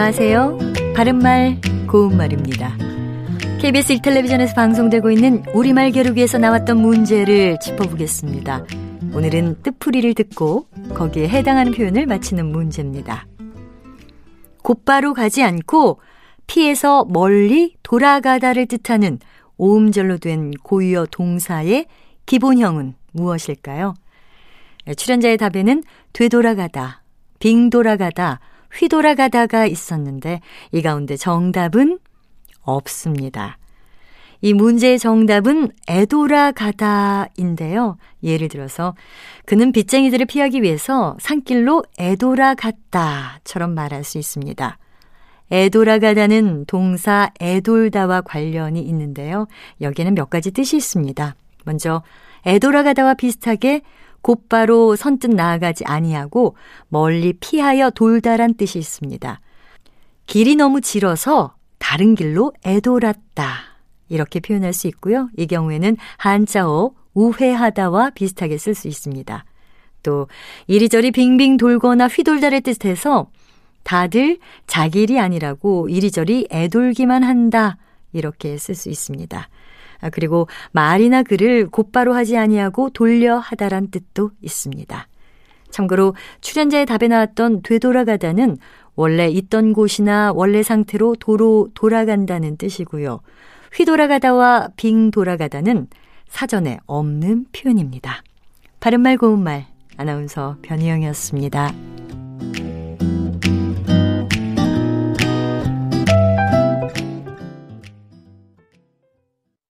안녕하세요. 바른말, 고운말입니다. KBS 1텔레비전에서 방송되고 있는 우리말 겨루기에서 나왔던 문제를 짚어보겠습니다. 오늘은 뜻풀이를 듣고 거기에 해당하는 표현을 맞히는 문제입니다. 곧바로 가지 않고 피해서 멀리 돌아가다를 뜻하는 오음절로 된 고유어 동사의 기본형은 무엇일까요? 출연자의 답에는 되돌아가다, 빙돌아가다, 휘돌아가다가 있었는데 이 가운데 정답은 없습니다. 이 문제의 정답은 애돌아가다인데요. 예를 들어서 그는 빚쟁이들을 피하기 위해서 산길로 애돌아갔다처럼 말할 수 있습니다. 애돌아가다는 동사 애돌다와 관련이 있는데요. 여기에는 몇 가지 뜻이 있습니다. 먼저 애돌아가다와 비슷하게 곧바로 선뜻 나아가지 아니하고 멀리 피하여 돌다란 뜻이 있습니다. 길이 너무 길어서 다른 길로 애돌았다. 이렇게 표현할 수 있고요. 이 경우에는 한자어 우회하다와 비슷하게 쓸 수 있습니다. 또 이리저리 빙빙 돌거나 휘돌다를 뜻해서 다들 자기 일이 아니라고 이리저리 애돌기만 한다. 이렇게 쓸 수 있습니다. 아, 그리고 말이나 글을 곧바로 하지 아니하고 돌려 하다란 뜻도 있습니다. 참고로 출연자의 답에 나왔던 되돌아가다는 원래 있던 곳이나 원래 상태로 도로 돌아간다는 뜻이고요. 휘돌아가다와 빙 돌아가다는 사전에 없는 표현입니다. 바른말 고운말 아나운서 변희영이었습니다.